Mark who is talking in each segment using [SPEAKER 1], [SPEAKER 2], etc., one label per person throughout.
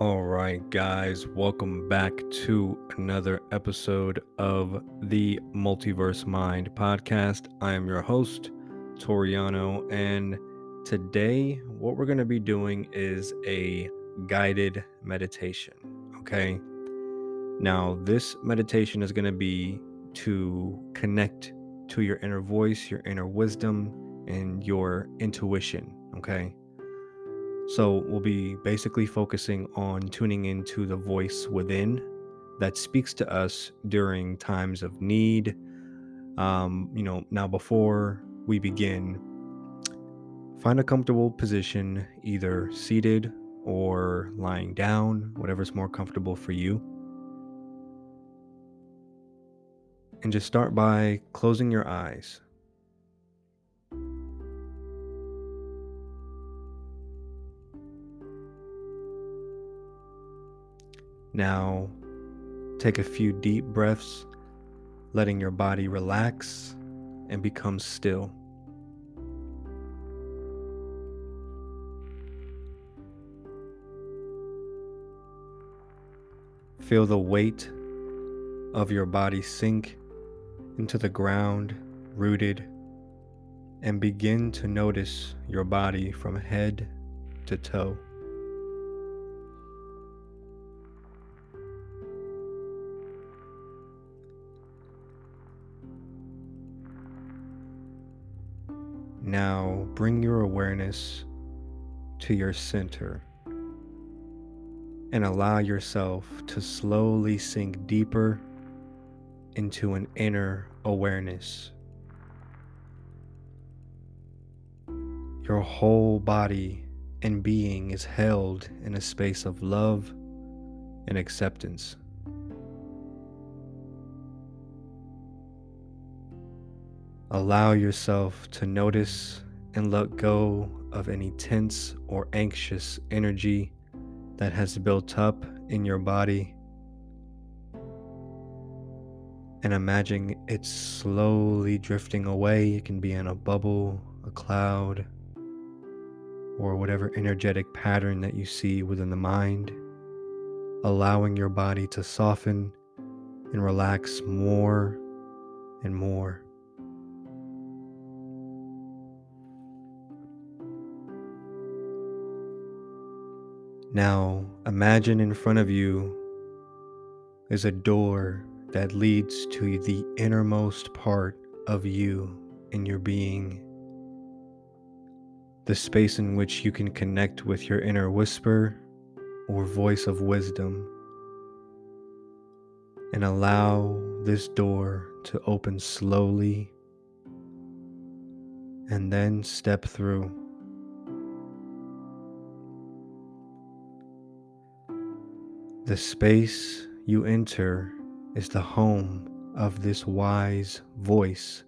[SPEAKER 1] All right, guys, welcome back to another episode of the Multiverse Mind podcast. I am your host, Toriano, and today what we're going to be doing is a guided meditation. Okay. Now, this meditation is going to be to connect to your inner voice, your inner wisdom, and your intuition. Okay. So, we'll be basically focusing on tuning into the voice within that speaks to us during times of need. Um, you know, now before we begin, find a comfortable position, either seated or lying down, whatever's more comfortable for you. And just start by closing your eyes. Now, take a few deep breaths, letting your body relax and become still. Feel the weight of your body sink into the ground, rooted, and begin to notice your body from head to toe. Now bring your awareness to your center and allow yourself to slowly sink deeper into an inner awareness. Your whole body and being is held in a space of love and acceptance. Allow yourself to notice and let go of any tense or anxious energy that has built up in your body. And imagine it slowly drifting away. It can be in a bubble, a cloud, or whatever energetic pattern that you see within the mind, allowing your body to soften and relax more and more. Now imagine in front of you is a door that leads to the innermost part of you and your being. The space in which you can connect with your inner whisper or voice of wisdom. And allow this door to open slowly and then step through. The space you enter is the home of this wise voice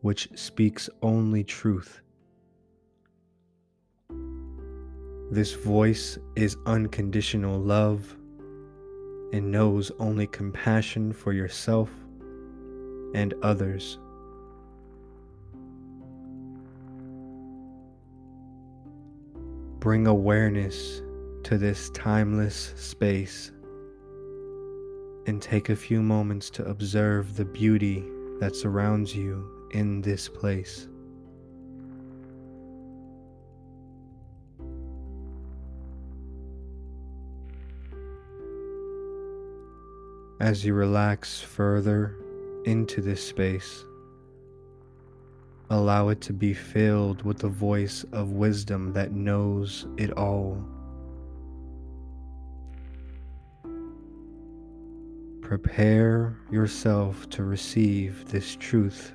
[SPEAKER 1] which speaks only truth. This voice is unconditional love and knows only compassion for yourself and others. Bring awareness to this timeless space and take a few moments to observe the beauty that surrounds you in this place. As you relax further into this space, allow it to be filled with the voice of wisdom that knows it all. Prepare yourself to receive this truth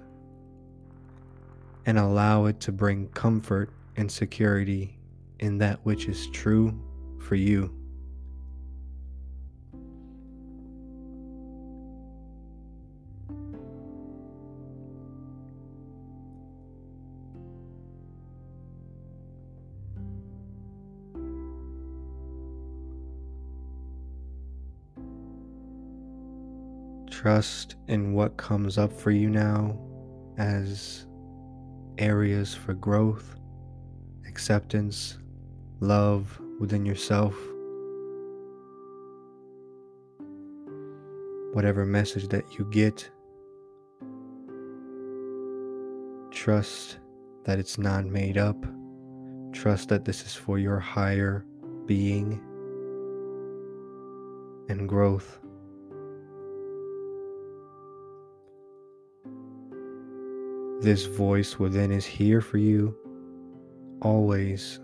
[SPEAKER 1] and allow it to bring comfort and security in that which is true for you. trust in what comes up for you now as areas for growth, acceptance, love within yourself. Whatever message that you get, trust that it's not made up. Trust that this is for your higher being and growth. This voice within is here for you always.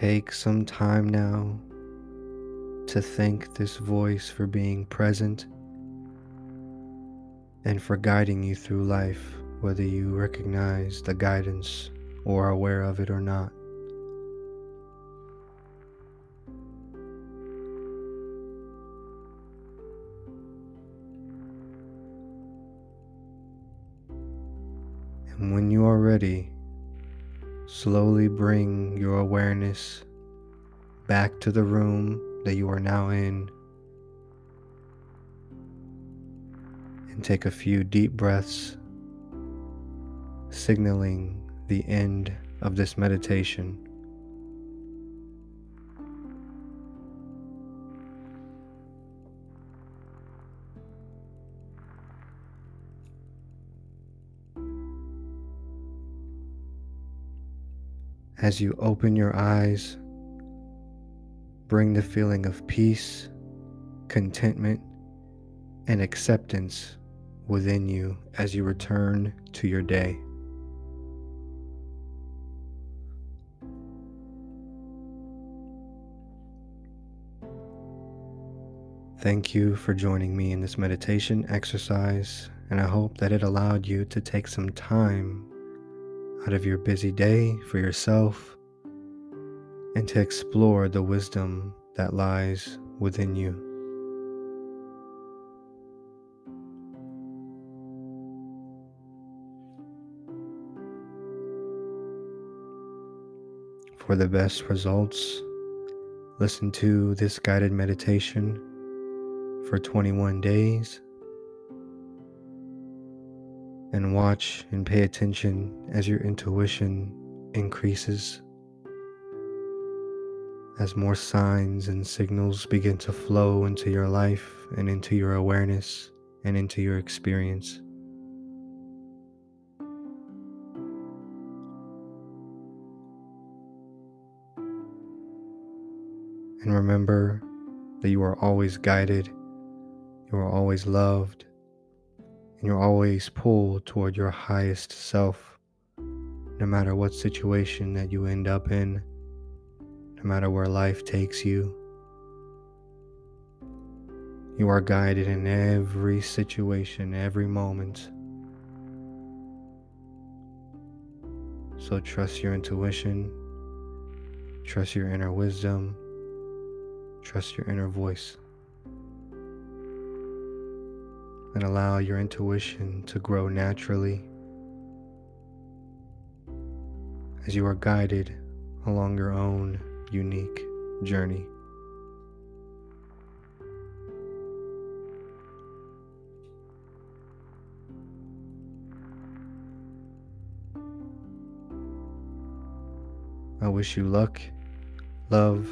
[SPEAKER 1] Take some time now to thank this voice for being present and for guiding you through life, whether you recognize the guidance or are aware of it or not. And when you are ready, Slowly bring your awareness back to the room that you are now in. And take a few deep breaths, signaling the end of this meditation. As you open your eyes, bring the feeling of peace, contentment, and acceptance within you as you return to your day. Thank you for joining me in this meditation exercise, and I hope that it allowed you to take some time out of your busy day for yourself and to explore the wisdom that lies within you. For the best results, listen to this guided meditation for 21 days and watch and pay attention as your intuition increases. As more signs and signals begin to flow into your life and into your awareness and into your experience. And remember that you are always guided, you are always loved, and you're always pulled toward your highest self, no matter what situation that you end up in, no matter where life takes you. You are guided in every situation, every moment. So trust your intuition, trust your inner wisdom, trust your inner voice. And allow your intuition to grow naturally as you are guided along your own unique journey. I wish you luck, love,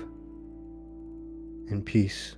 [SPEAKER 1] and peace.